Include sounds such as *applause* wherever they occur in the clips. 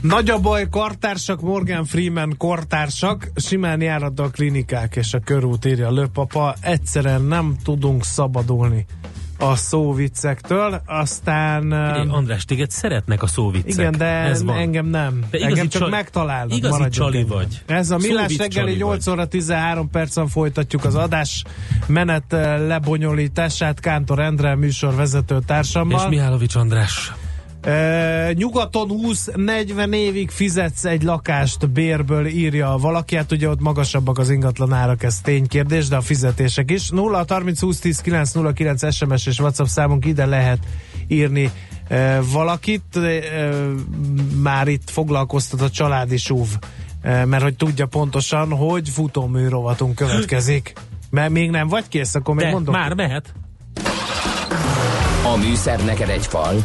Nagy a baj, kartársak, Morgan Freeman kortársak, simán járat a klinikák és a körút írja Lőpapa, egyszerűen nem tudunk szabadulni a szóviccektől, aztán... Figyelj, András, téged szeretnek a szóviccek. Igen, de Ez van. engem nem. De engem csak csal- megtalálnak. igazi csali ennyi. vagy. Ez a Millás reggeli csali 8 óra 13 percen folytatjuk az adás menet lebonyolítását Kántor Endre műsorvezető társammal. És Mihálovics András. E, nyugaton 20-40 évig fizetsz egy lakást bérből, írja valaki, hát ugye ott magasabbak az ingatlan árak, ez ténykérdés, de a fizetések is. 0 30 20 10 909 SMS és WhatsApp számunk ide lehet írni e, valakit, e, már itt foglalkoztat a családi súv, e, mert hogy tudja pontosan, hogy futómű rovatunk következik. Mert még nem vagy kész, akkor még De mondom. már mehet. A műszer neked egy fal,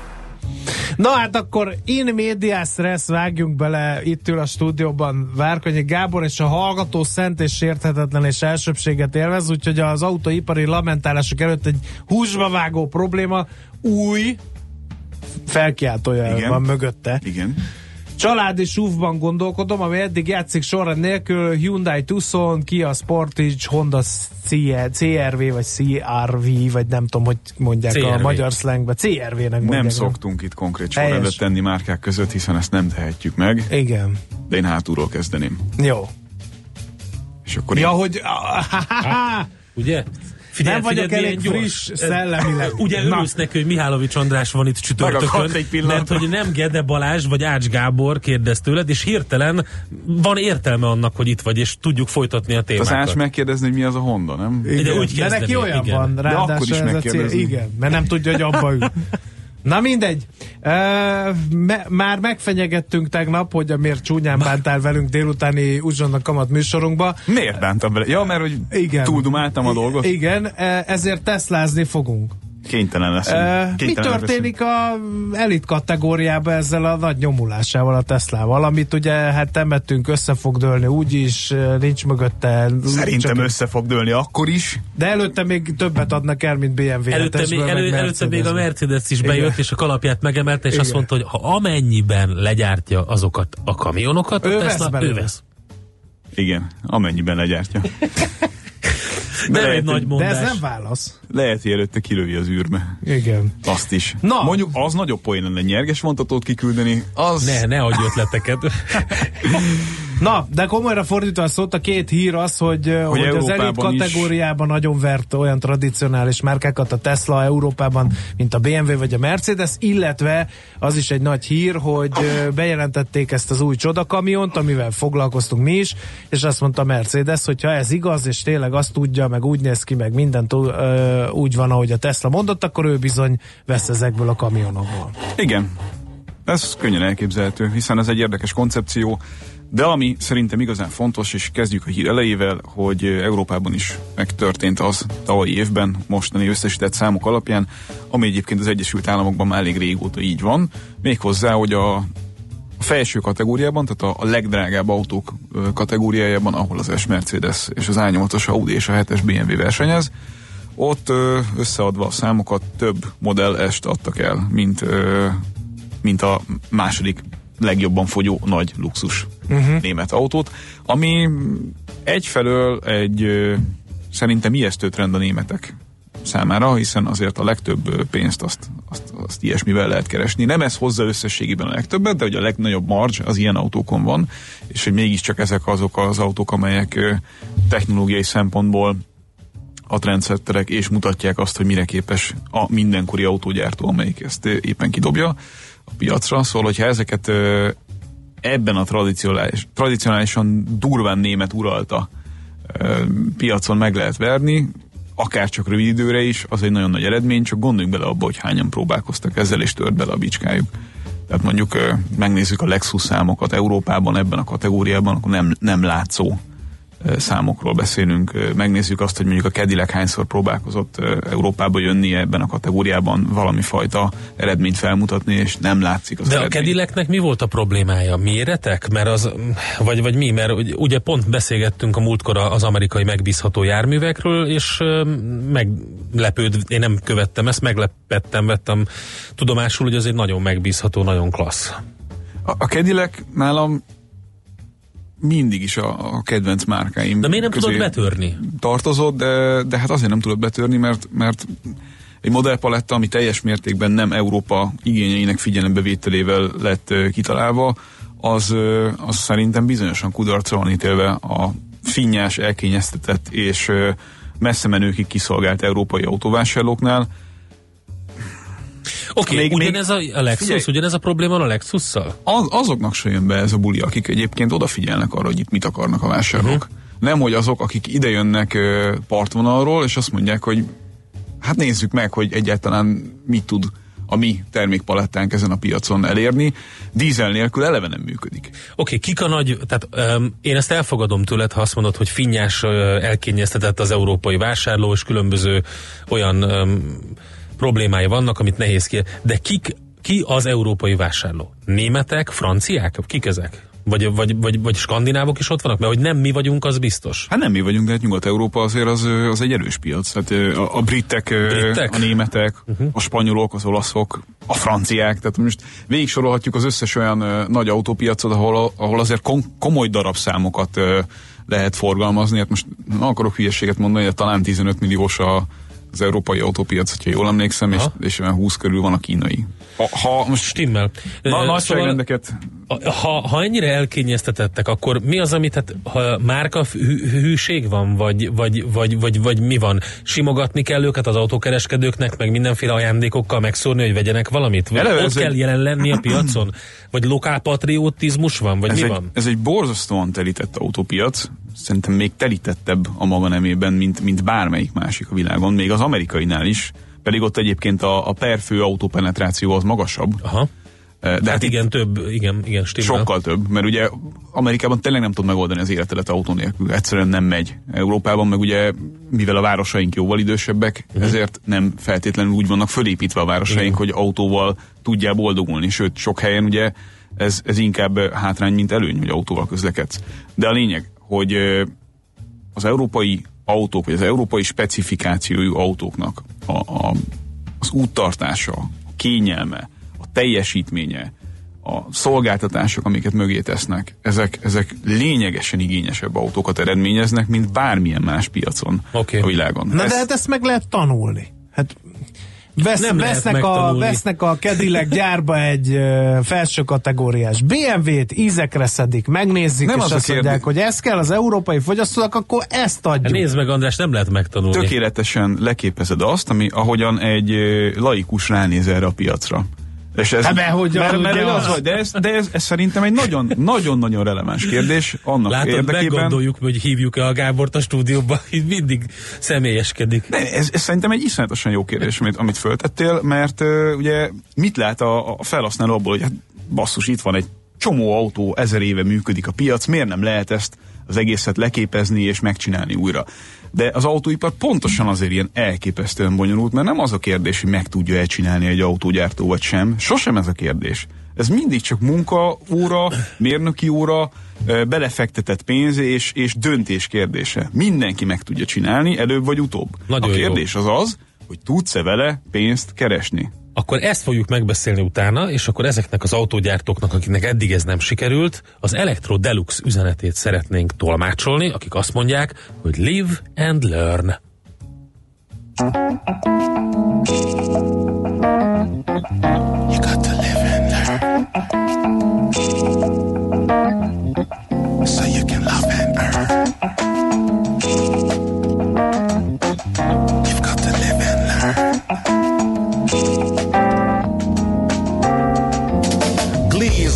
Na hát akkor in medias res vágjunk bele, itt ül a stúdióban Várkonyi Gábor, és a hallgató szent és sérthetetlen és elsőbséget élvez, úgyhogy az autóipari lamentálások előtt egy húsba vágó probléma, új felkiáltója Igen. van mögötte. Igen. Családi SUV-ban gondolkodom, ami eddig játszik sorrend nélkül Hyundai Tucson, Kia Sportage, Honda CRV vagy CRV, vagy nem tudom, hogy mondják a CRV. magyar slangbe. CRV-nek mondják. Nem szoktunk itt konkrét sorrendet tenni márkák között, hiszen ezt nem tehetjük meg, Igen. de én hátulról kezdeném. Jó. És akkor Ja, én, hogy... *laughs* Ugye? Figyelj, Nem vagyok figyelj, elég friss Ez- szellemileg. Ugye örülsz neki, hogy Mihálovics András van itt csütörtökön, mert hogy nem Gede Balázs vagy Ács Gábor kérdez tőled, és hirtelen van értelme annak, hogy itt vagy, és tudjuk folytatni a az témákat. Ács megkérdezni, hogy mi az a Honda, nem? De Igen. úgy De neki kezdeni, olyan igen. van, De ráadásul ez a cél. megkérdezni. Igen, mert nem tudja, hogy abba ül. Na mindegy. Uh, me, már megfenyegettünk tegnap, hogy a miért csúnyán bántál velünk délutáni uzsonnak kamat műsorunkba. Miért bántam bele? Ja, mert hogy Igen. túldumáltam a dolgot. Igen, eh, ezért teszlázni fogunk. Kénytelen leszünk. Uh, mi történik a elit kategóriában ezzel a nagy nyomulásával a Teslával, amit ugye hát temettünk, össze fog dőlni úgyis, nincs mögötte. Szerintem csak- össze fog dőlni akkor is. De előtte még többet adnak el, mint BMW Előtte, még, elő, előtte még a. Mercedes is Igen. bejött, és a kalapját megemelte, és Igen. azt mondta, hogy ha amennyiben legyártja azokat a kamionokat, Ő a vesz Tesla, belőle. ő vesz. Igen, amennyiben legyártja. *laughs* De lehet, egy nagy hogy- De mondás. ez nem válasz. Lehet, hogy előtte kilövi az űrbe. Igen. Azt is. Na. Mondjuk az nagyobb poén lenne nyerges vontatót kiküldeni. Az... Ne, ne adj ötleteket. *laughs* Na, de komolyra fordítva a szót, a két hír az, hogy, hogy, hogy az elit Európában is- kategóriában nagyon vert olyan tradicionális márkákat a Tesla Európában, mint a BMW vagy a Mercedes, illetve az is egy nagy hír, hogy bejelentették ezt az új csodakamiont, amivel foglalkoztunk mi is, és azt mondta Mercedes, hogy ha ez igaz, és tényleg azt tudja, meg úgy néz ki, meg mindent úgy van, ahogy a Tesla mondott, akkor ő bizony vesz ezekből a kamionokból. Igen. Ez könnyen elképzelhető, hiszen ez egy érdekes koncepció, de ami szerintem igazán fontos, és kezdjük a hír elejével, hogy Európában is megtörtént az tavalyi évben, mostani összesített számok alapján, ami egyébként az Egyesült Államokban már elég régóta így van, méghozzá, hogy a a felső kategóriában, tehát a, legdrágább autók kategóriájában, ahol az S Mercedes és az A8-as Audi és a 7-es BMW versenyez, ott összeadva a számokat több Model S-t adtak el, mint, mint a második legjobban fogyó nagy luxus uh-huh. német autót, ami egyfelől egy szerintem ijesztő trend a németek számára, hiszen azért a legtöbb pénzt azt, azt, azt ilyesmivel lehet keresni. Nem ez hozza összességében a legtöbbet, de hogy a legnagyobb marge az ilyen autókon van, és hogy mégiscsak ezek azok az autók, amelyek technológiai szempontból a trendsetterek, és mutatják azt, hogy mire képes a mindenkori autógyártó, amelyik ezt éppen kidobja a piacra. Szóval, hogyha ezeket ebben a tradicionális, tradicionálisan durván német uralta piacon meg lehet verni, akár csak rövid időre is, az egy nagyon nagy eredmény, csak gondoljunk bele abba, hogy hányan próbálkoztak ezzel, és tört bele a bicskájuk. Tehát mondjuk megnézzük a Lexus számokat Európában ebben a kategóriában, akkor nem, nem látszó számokról beszélünk. Megnézzük azt, hogy mondjuk a Cadillac hányszor próbálkozott Európába jönni ebben a kategóriában valami fajta eredményt felmutatni, és nem látszik az De eredmény. a Cadillacnek mi volt a problémája? Méretek? Mert az, vagy, vagy mi? Mert ugye pont beszélgettünk a múltkor az amerikai megbízható járművekről, és meglepőd, én nem követtem ezt, meglepettem, vettem tudomásul, hogy egy nagyon megbízható, nagyon klassz. A, a Cadillac nálam mindig is a, a kedvenc márkáim De miért nem tudod betörni? Tartozott, de, de hát azért nem tudod betörni, mert, mert egy modellpaletta, ami teljes mértékben nem Európa igényeinek figyelembevételével lett kitalálva, az, az szerintem bizonyosan kudarcra van ítélve a finnyás, elkényeztetett és messze menőkig kiszolgált európai autóvásárlóknál, Oké, okay, ugyanez a, a Lexus, figyelj, ugyanez a probléma a Lexusszal? Az, azoknak se jön be ez a buli, akik egyébként odafigyelnek arra, hogy itt mit akarnak a vásárlók. Uh-huh. Nem, hogy azok, akik idejönnek partvonalról, és azt mondják, hogy hát nézzük meg, hogy egyáltalán mit tud a mi termékpalettánk ezen a piacon elérni. Dízel nélkül eleve nem működik. Oké, okay, kik a nagy, tehát um, én ezt elfogadom tőled, ha azt mondod, hogy finnyás uh, elkényeztetett az európai vásárló, és különböző olyan um, problémái vannak, amit nehéz ki. De kik, ki az európai vásárló? Németek, franciák? Kik ezek? Vagy, vagy, vagy, vagy skandinávok is ott vannak? Mert hogy nem mi vagyunk, az biztos. Hát nem mi vagyunk, de hát Nyugat-Európa azért az, az egy erős piac. Tehát a, a britek, britek, a németek, uh-huh. a spanyolok, az olaszok, a franciák. Tehát most végig sorolhatjuk az összes olyan uh, nagy autópiacot, ahol, ahol azért kom, komoly darabszámokat lehet forgalmazni. Hát most nem akarok hülyeséget mondani, de talán 15 milliós a, az európai autópiac, hogyha jól emlékszem, és, és olyan 20 körül van a kínai. Ha, ha most Stimmel. Na, nagyságrendeket... Szóval, ha, ha ennyire elkényeztetettek, akkor mi az, amit, hát, ha márka hű, hűség van, vagy, vagy, vagy, vagy, vagy mi van? Simogatni kell őket az autókereskedőknek, meg mindenféle ajándékokkal megszórni, hogy vegyenek valamit? Vagy Eleve ott kell egy... jelen lenni a piacon? Vagy lokálpatriotizmus van, vagy ez mi egy, van? Ez egy borzasztóan telített autópiac, szerintem még telítettebb a maga nemében, mint, mint bármelyik másik a világon, még az amerikainál is, pedig ott egyébként a, a perfő autópenetráció az magasabb. Aha. De hát, hát igen, több, igen, igen, stimmel. Sokkal több, mert ugye Amerikában tényleg nem tud megoldani az életedet autó nélkül, egyszerűen nem megy. Európában meg ugye, mivel a városaink jóval idősebbek, uh-huh. ezért nem feltétlenül úgy vannak fölépítve a városaink, uh-huh. hogy autóval tudjál boldogulni, sőt, sok helyen ugye ez, ez inkább hátrány, mint előny, hogy autóval közlekedsz. De a lényeg, hogy az európai autók, vagy az európai specifikációjú autóknak a, a, az úttartása, a kényelme, a teljesítménye, a szolgáltatások, amiket mögé tesznek, ezek, ezek lényegesen igényesebb autókat eredményeznek, mint bármilyen más piacon okay. a világon. Na ez... de hát ezt meg lehet tanulni. Hát Vesz, nem vesznek, a, vesznek a Cadillac gyárba egy uh, felső kategóriás BMW-t, ízekre szedik, megnézik, nem és az azt kérdés. mondják, hogy ez kell az európai fogyasztónak, akkor ezt adjuk. Hát nézd meg, András, nem lehet megtanulni. Tökéletesen leképezed azt, ami ahogyan egy laikus ránéz erre a piacra. És ez, hát, hogy mert, mert az, az, de, ez, de ez, ez szerintem egy nagyon, nagyon-nagyon releváns kérdés annak Látod, érdekében. meggondoljuk, hogy hívjuk-e a Gábort a stúdióba, *laughs* így mindig személyeskedik. Ne, ez, ez szerintem egy iszonyatosan jó kérdés, amit, amit föltettél, mert uh, ugye mit lát a, a felhasználó abból, hogy hát basszus, itt van egy csomó autó, ezer éve működik a piac, miért nem lehet ezt az egészet leképezni és megcsinálni újra. De az autóipar pontosan azért ilyen elképesztően bonyolult, mert nem az a kérdés, hogy meg tudja elcsinálni egy autógyártó vagy sem. Sosem ez a kérdés. Ez mindig csak munka, óra, mérnöki óra, belefektetett pénz és, és döntés kérdése. Mindenki meg tudja csinálni, előbb vagy utóbb. Nagyon a kérdés jó. az az, hogy tudsz-e vele pénzt keresni akkor ezt fogjuk megbeszélni utána, és akkor ezeknek az autógyártóknak, akiknek eddig ez nem sikerült, az Electro Deluxe üzenetét szeretnénk tolmácsolni, akik azt mondják, hogy live and learn. So you can love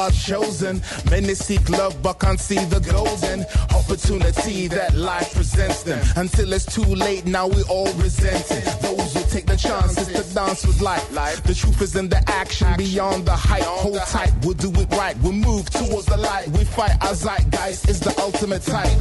Are chosen. Many seek love, but can't see the golden opportunity that life presents them. Until it's too late, now we all resent it. Those who take the chances to dance with life. The truth is in the action, beyond the hype. Hold tight, we'll do it right. We'll move towards the light. We fight our zeitgeist is the ultimate type.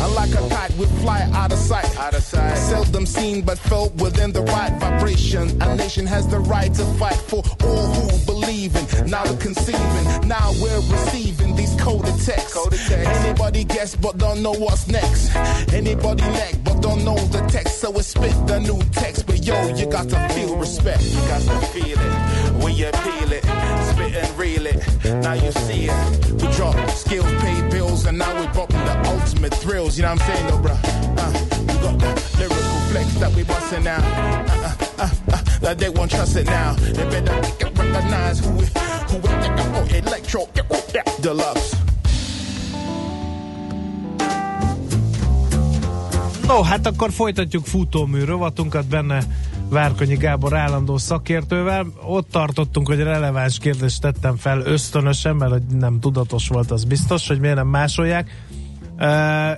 And like a kite, we fly out of sight. Out of sight. Seldom seen, but felt within the right vibration. A nation has the right to fight for all who believe in. Now we're conceiving, now we're receiving these coded texts. Anybody guess, but don't know what's next. Anybody neck, but don't know the text. So we spit the new text. But yo, you got to feel respect. You got to feel it when you peel it, and reel it. Now you see it. We drop skills, pay bills, and now we're dropping the ultimate thrills. You know what I'm saying, though, bruh? Uh, we got the lyrical flex that we busting out. Uh, uh, uh, uh, they won't trust it now. They better recognize who we, who we oh, electro, deluxe. No, hát akkor folytatjuk futómű rovatunkat benne Várkonyi Gábor állandó szakértővel. Ott tartottunk, hogy releváns kérdést tettem fel ösztönösen, mert hogy nem tudatos volt, az biztos, hogy miért nem másolják.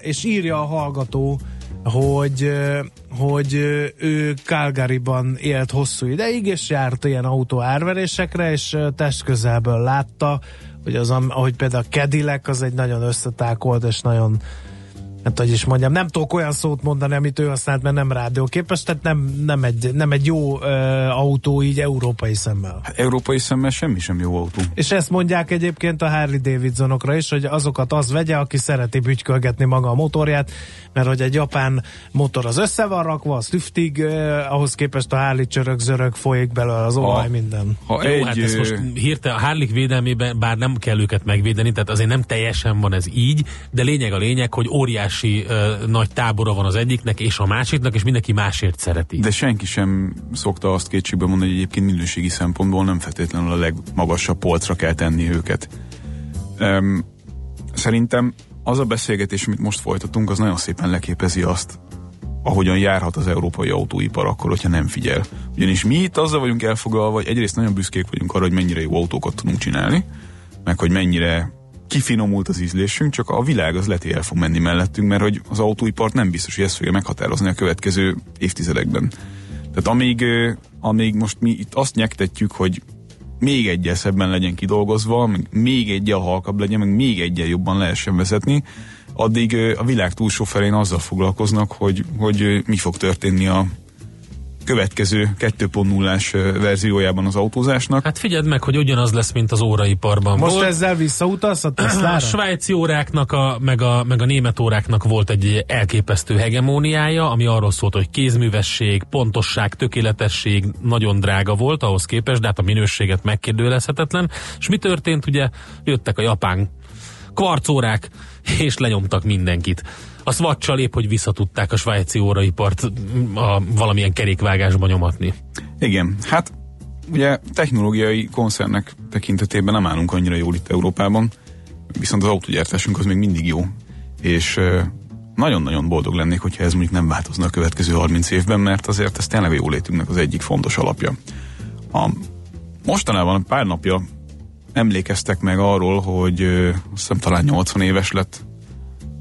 És írja a hallgató, hogy, hogy ő Calgaryban élt hosszú ideig, és járt ilyen autó árverésekre, és testközelből látta, hogy az, ahogy például a Cadillac, az egy nagyon összetákolt, és nagyon hát hogy is mondjam, nem tudok olyan szót mondani, amit ő használt, mert nem rádióképes, tehát nem, nem, egy, nem egy jó ö, autó így európai szemmel. Hát európai szemmel semmi sem jó autó. És ezt mondják egyébként a Harley Davidsonokra is, hogy azokat az vegye, aki szereti bütykölgetni maga a motorját, mert hogy egy japán motor az össze van rakva, az tüftig, eh, ahhoz képest a Harley csörög, zörög, folyik belőle az olaj, Ha- minden. Ha Jó, egy, hát ezt most ö, hirtelen a Harlik védelmében, bár nem kell őket megvédeni, tehát azért nem teljesen van ez így, de lényeg a lényeg, hogy óriási ö, nagy tábora van az egyiknek és a másiknak, és mindenki másért szereti. De senki sem szokta azt kétségbe mondani, hogy egyébként minőségi szempontból nem feltétlenül a legmagasabb polcra kell tenni őket. Um, szerintem az a beszélgetés, amit most folytatunk, az nagyon szépen leképezi azt, ahogyan járhat az európai autóipar akkor, hogyha nem figyel. Ugyanis mi itt azzal vagyunk elfoglalva, hogy egyrészt nagyon büszkék vagyunk arra, hogy mennyire jó autókat tudunk csinálni, meg hogy mennyire kifinomult az ízlésünk, csak a világ az leti el fog menni mellettünk, mert hogy az autóipart nem biztos, hogy ezt fogja meghatározni a következő évtizedekben. Tehát amíg, amíg most mi itt azt nyektetjük, hogy még egyel szebben legyen kidolgozva, még egyel halkabb legyen, meg még egyel jobban lehessen vezetni, addig a világ túlsó felén azzal foglalkoznak, hogy, hogy mi fog történni a következő 2.0-ás ö, verziójában az autózásnak. Hát figyeld meg, hogy ugyanaz lesz, mint az óraiparban Most volt. ezzel visszautalsz a A Teslára? svájci óráknak, a, meg, a, meg a német óráknak volt egy elképesztő hegemóniája, ami arról szólt, hogy kézművesség, pontosság, tökéletesség nagyon drága volt ahhoz képest, de hát a minőséget megkérdőjelezhetetlen. És mi történt? Ugye jöttek a japán kvarcórák, és lenyomtak mindenkit. A swatch épp, hogy visszatudták a svájci óraipart a valamilyen kerékvágásba nyomatni. Igen, hát ugye technológiai koncernek tekintetében nem állunk annyira jól itt Európában, viszont az autógyártásunk az még mindig jó, és nagyon-nagyon boldog lennék, hogyha ez mondjuk nem változna a következő 30 évben, mert azért ez tényleg a jólétünknek az egyik fontos alapja. A, mostanában pár napja emlékeztek meg arról, hogy azt hiszem talán 80 éves lett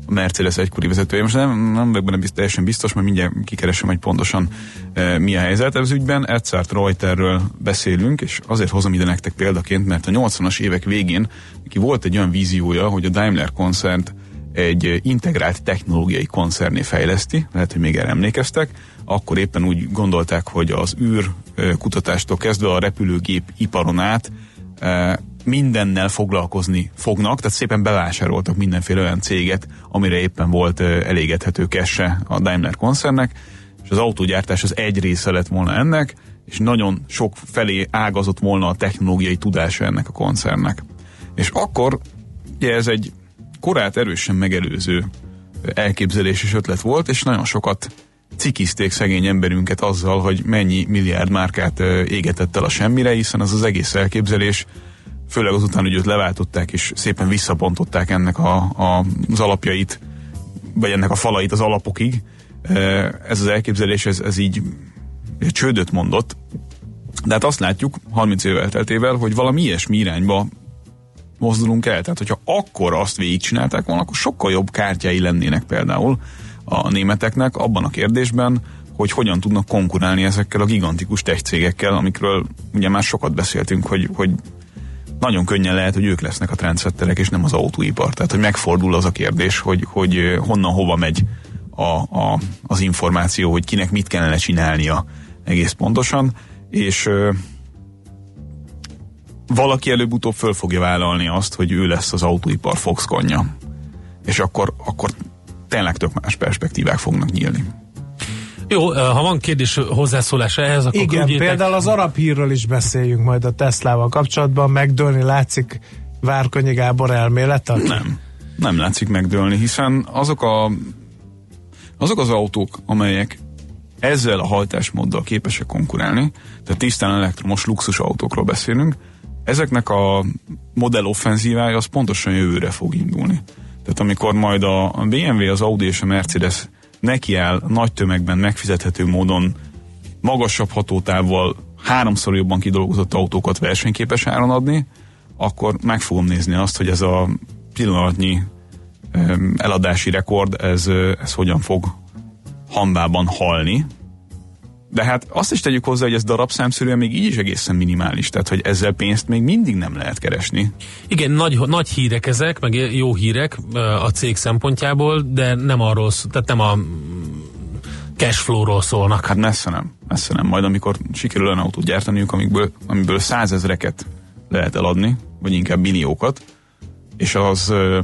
a Mercedes egykori vezetője. Most nem, nem vagyok benne biztos, teljesen biztos, mert mindjárt kikeresem, hogy pontosan e, mi a helyzet. Ez ügyben Edzard Reuterről beszélünk, és azért hozom ide nektek példaként, mert a 80-as évek végén ki volt egy olyan víziója, hogy a Daimler koncert egy integrált technológiai koncerné fejleszti, lehet, hogy még erre emlékeztek, akkor éppen úgy gondolták, hogy az űr kutatástól kezdve a repülőgép iparon át mindennel foglalkozni fognak, tehát szépen bevásároltak mindenféle olyan céget, amire éppen volt elégethető kesse a Daimler koncernnek, és az autógyártás az egy része lett volna ennek, és nagyon sok felé ágazott volna a technológiai tudása ennek a koncernnek. És akkor ugye ez egy korát erősen megelőző elképzelés és ötlet volt, és nagyon sokat cikizték szegény emberünket azzal, hogy mennyi milliárd márkát égetett el a semmire, hiszen az az egész elképzelés, főleg azután, hogy őt leváltották, és szépen visszapontották ennek a, a, az alapjait, vagy ennek a falait az alapokig, ez az elképzelés, ez, ez így csődöt mondott, de hát azt látjuk 30 év elteltével, hogy valami ilyesmi irányba mozdulunk el. Tehát, hogyha akkor azt végigcsinálták volna, akkor sokkal jobb kártyái lennének például a németeknek abban a kérdésben, hogy hogyan tudnak konkurálni ezekkel a gigantikus tech cégekkel, amikről ugye már sokat beszéltünk, hogy, hogy nagyon könnyen lehet, hogy ők lesznek a trendsetterek, és nem az autóipar. Tehát, hogy megfordul az a kérdés, hogy, hogy honnan hova megy a, a, az információ, hogy kinek mit kellene csinálnia egész pontosan, és valaki előbb-utóbb föl fogja vállalni azt, hogy ő lesz az autóipar foxkonja. És akkor, akkor tényleg tök más perspektívák fognak nyílni. Jó, ha van kérdés hozzászólás ehhez, akkor Igen, küldjétek. például az arab hírről is beszéljünk majd a Teslával kapcsolatban. Megdőlni látszik Várkonyi Gábor elmélete? Nem, nem látszik megdőlni, hiszen azok a azok az autók, amelyek ezzel a hajtásmóddal képesek konkurálni, tehát tisztán elektromos luxus autókról beszélünk, ezeknek a modell offenzívája az pontosan jövőre fog indulni. Tehát amikor majd a BMW, az Audi és a Mercedes nekiáll nagy tömegben megfizethető módon magasabb hatótávval háromszor jobban kidolgozott autókat versenyképes áron adni, akkor meg fogom nézni azt, hogy ez a pillanatnyi eladási rekord, ez, ez hogyan fog hambában halni, de hát azt is tegyük hozzá, hogy ez darabszámszerűen még így is egészen minimális, tehát hogy ezzel pénzt még mindig nem lehet keresni. Igen, nagy, nagy hírek ezek, meg jó hírek a cég szempontjából, de nem arról, tehát nem a cashflow-ról szólnak. Hát messze nem, messze nem. Majd amikor sikerül olyan autót gyártaniuk, amiből, amiből százezreket lehet eladni, vagy inkább milliókat, és az ö,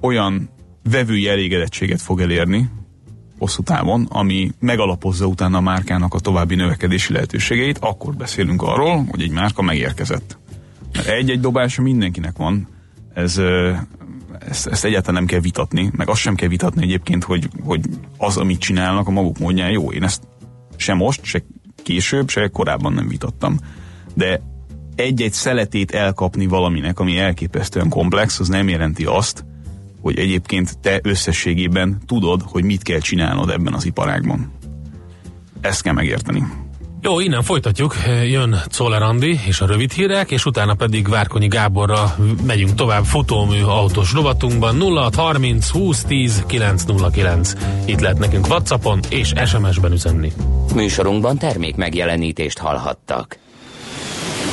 olyan vevői elégedettséget fog elérni, hosszú távon, ami megalapozza utána a márkának a további növekedési lehetőségeit, akkor beszélünk arról, hogy egy márka megérkezett. Mert egy-egy dobása mindenkinek van, ez, ezt, ezt egyáltalán nem kell vitatni, meg azt sem kell vitatni egyébként, hogy, hogy az, amit csinálnak a maguk módján jó. Én ezt se most, se később, se korábban nem vitattam. De egy-egy szeletét elkapni valaminek, ami elképesztően komplex, az nem jelenti azt, hogy egyébként te összességében tudod, hogy mit kell csinálnod ebben az iparágban. Ezt kell megérteni. Jó, innen folytatjuk. Jön Czoller Andi és a rövid hírek, és utána pedig Várkonyi Gáborra megyünk tovább futómű autós rovatunkban 0630 20 10 909. Itt lehet nekünk Whatsappon és SMS-ben üzenni. Műsorunkban termék megjelenítést hallhattak.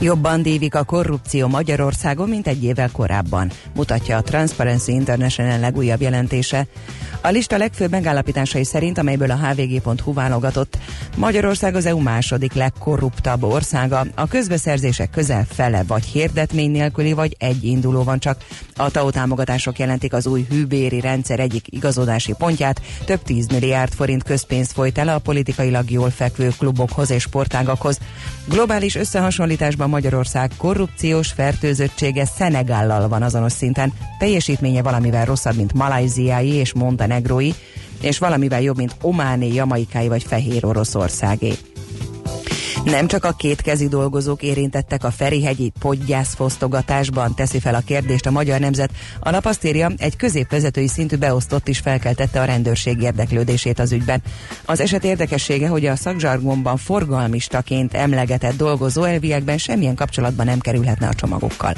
Jobban dívik a korrupció Magyarországon, mint egy évvel korábban, mutatja a Transparency International legújabb jelentése. A lista legfőbb megállapításai szerint, amelyből a hvg.hu válogatott, Magyarország az EU második legkorruptabb országa. A közbeszerzések közel fele vagy hirdetmény nélküli, vagy egy induló van csak. A TAO támogatások jelentik az új hűbéri rendszer egyik igazodási pontját. Több 10 milliárd forint közpénzt folyt el a politikailag jól fekvő klubokhoz és sportágakhoz. Globális összehasonlításban Magyarország korrupciós fertőzöttsége Szenegállal van azonos szinten. Teljesítménye valamivel rosszabb, mint Malajziái és Montenegrói, és valamivel jobb, mint Ománé, Jamaikái vagy Fehér Oroszországé. Nem csak a kétkezi dolgozók érintettek a Ferihegyi podgyászfosztogatásban, teszi fel a kérdést a Magyar Nemzet. A nap azt írja, egy középvezetői szintű beosztott is felkeltette a rendőrség érdeklődését az ügyben. Az eset érdekessége, hogy a szakzsargonban forgalmistaként emlegetett dolgozó elviekben semmilyen kapcsolatban nem kerülhetne a csomagokkal.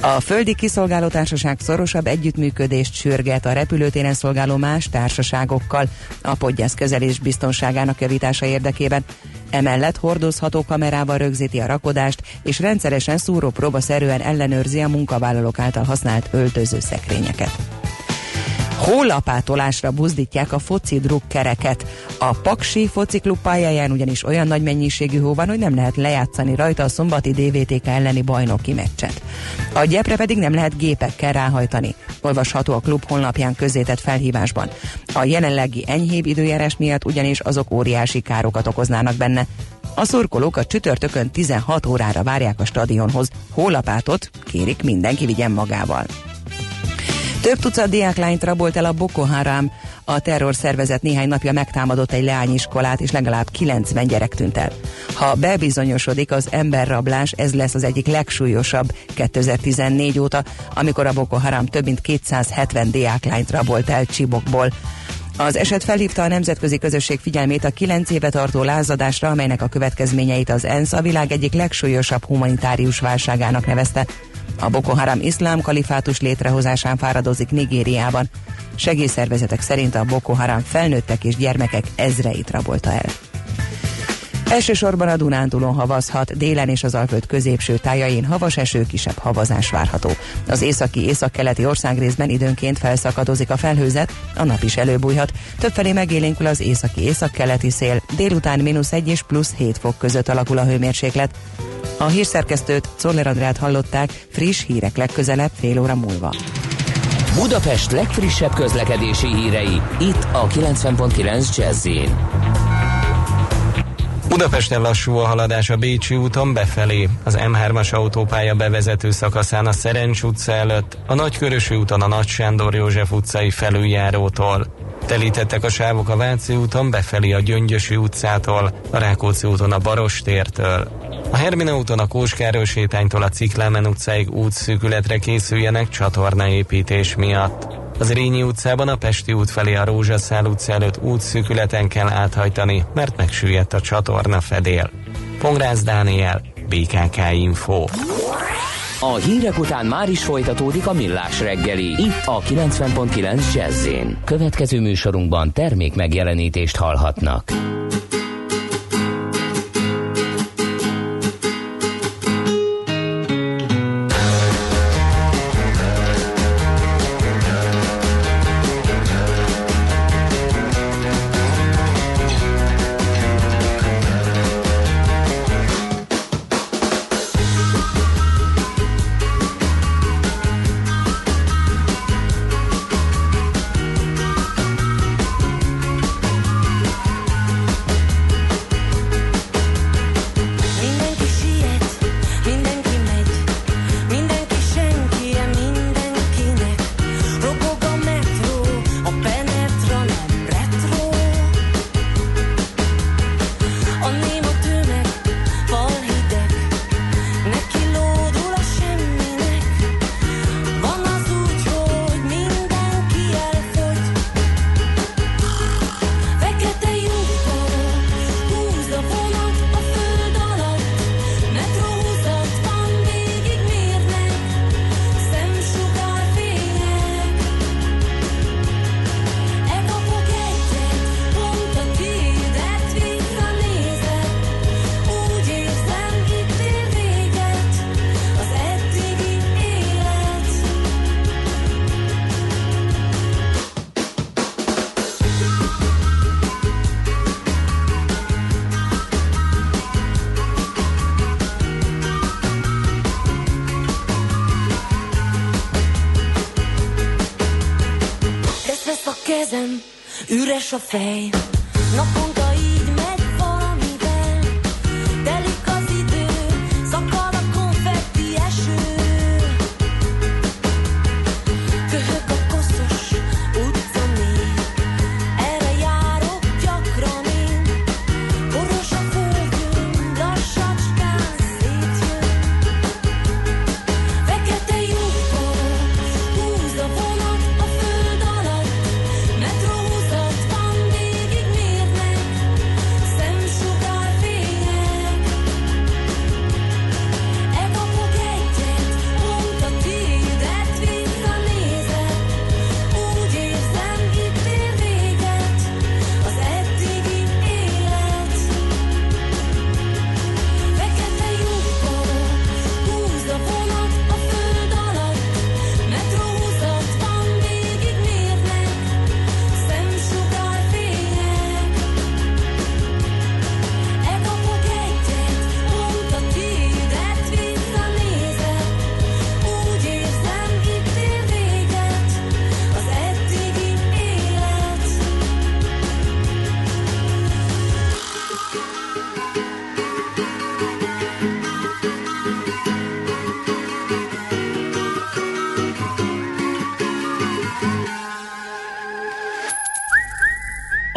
A Földi Kiszolgáló Társaság szorosabb együttműködést sürget a repülőtéren szolgáló más társaságokkal a podgyász közelés biztonságának javítása érdekében. Emellett hordozható kamerával rögzíti a rakodást, és rendszeresen szúrópróba szerűen ellenőrzi a munkavállalók által használt öltöző szekrényeket Hólapátolásra buzdítják a foci drukkereket. A Paksi fociklub pályáján ugyanis olyan nagy mennyiségű hó van, hogy nem lehet lejátszani rajta a szombati DVTK elleni bajnoki meccset. A gyepre pedig nem lehet gépekkel ráhajtani. Olvasható a klub honlapján közzétett felhívásban. A jelenlegi enyhébb időjárás miatt ugyanis azok óriási károkat okoznának benne. A szurkolók a csütörtökön 16 órára várják a stadionhoz. Hólapátot kérik mindenki vigyen magával. Több tucat diáklányt rabolt el a Boko Haram. A terrorszervezet néhány napja megtámadott egy leányiskolát, és legalább 90 gyerek tűnt el. Ha bebizonyosodik az emberrablás, ez lesz az egyik legsúlyosabb 2014 óta, amikor a Boko Haram több mint 270 diáklányt rabolt el Csibokból. Az eset felhívta a nemzetközi közösség figyelmét a kilenc éve tartó lázadásra, amelynek a következményeit az ENSZ a világ egyik legsúlyosabb humanitárius válságának nevezte. A Boko Haram iszlám kalifátus létrehozásán fáradozik Nigériában. Segélyszervezetek szerint a Boko Haram felnőttek és gyermekek ezreit rabolta el. Elsősorban a Dunántúlon havazhat, délen és az Alföld középső tájain havas eső, kisebb havazás várható. Az északi északkeleti országrészben időnként felszakadozik a felhőzet, a nap is előbújhat. Többfelé megélénkül az északi északkeleti szél, délután mínusz 1 és plusz 7 fok között alakul a hőmérséklet. A hírszerkesztőt Czoller Andrát hallották, friss hírek legközelebb fél óra múlva. Budapest legfrissebb közlekedési hírei, itt a 90.9 jazz Budapesten lassú a haladás a Bécsi úton befelé, az M3-as autópálya bevezető szakaszán a Szerencs utca előtt, a Nagykörösi úton a Nagy Sándor József utcai felüljárótól. Telítettek a sávok a Váci úton befelé a Gyöngyösi utcától, a Rákóczi úton a Barostértől. A Hermina úton a Kóskároly sétánytól a Ciklámen utcáig útszűkületre készüljenek csatornaépítés miatt. Az Rényi utcában a Pesti út felé a Rózsaszál utca előtt útszűkületen kell áthajtani, mert megsüllyedt a csatorna fedél. Pongrász Dániel, BKK Info. A hírek után már is folytatódik a millás reggeli, itt a 90.9 jazz Következő műsorunkban termék megjelenítést hallhatnak. lascio fei.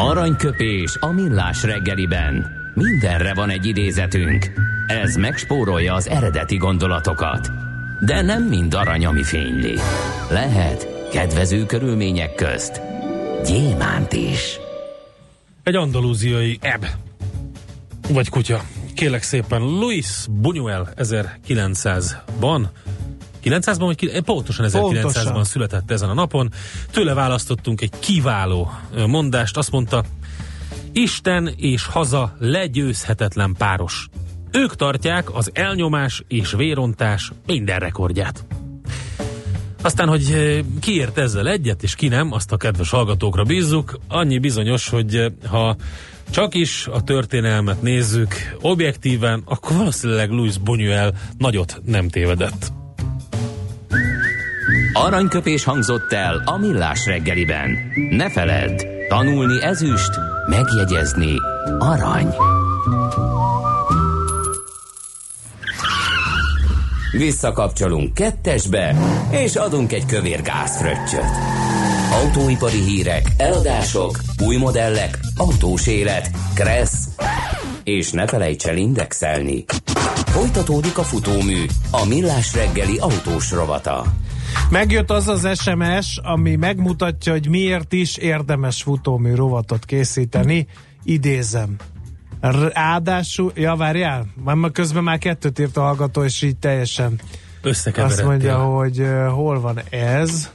Aranyköpés a millás reggeliben. Mindenre van egy idézetünk. Ez megspórolja az eredeti gondolatokat. De nem mind arany, ami fényli. Lehet kedvező körülmények közt gyémánt is. Egy andalúziai ebb. Vagy kutya. Kélek szépen, Luis Buñuel 1900-ban 900-ban, vagy eh, pontosan 1900-ban Pontosan. született ezen a napon. Tőle választottunk egy kiváló ö, mondást, azt mondta, Isten és haza legyőzhetetlen páros. Ők tartják az elnyomás és vérontás minden rekordját. Aztán, hogy eh, ki ért ezzel egyet, és ki nem, azt a kedves hallgatókra bízzuk. Annyi bizonyos, hogy eh, ha csak is a történelmet nézzük objektíven, akkor valószínűleg Louis Buñuel nagyot nem tévedett. Aranyköpés hangzott el a millás reggeliben. Ne feledd, tanulni ezüst, megjegyezni arany. Visszakapcsolunk kettesbe, és adunk egy kövér gázfröccsöt. Autóipari hírek, eladások, új modellek, autós élet, kressz, és ne felejts el indexelni. Folytatódik a futómű, a millás reggeli autós rovata. Megjött az az SMS, ami megmutatja, hogy miért is érdemes futómű rovatot készíteni. Idézem. Ráadásul, ja várjál, már közben már kettőt írt a hallgató, és így teljesen azt mondja, hogy uh, hol van ez.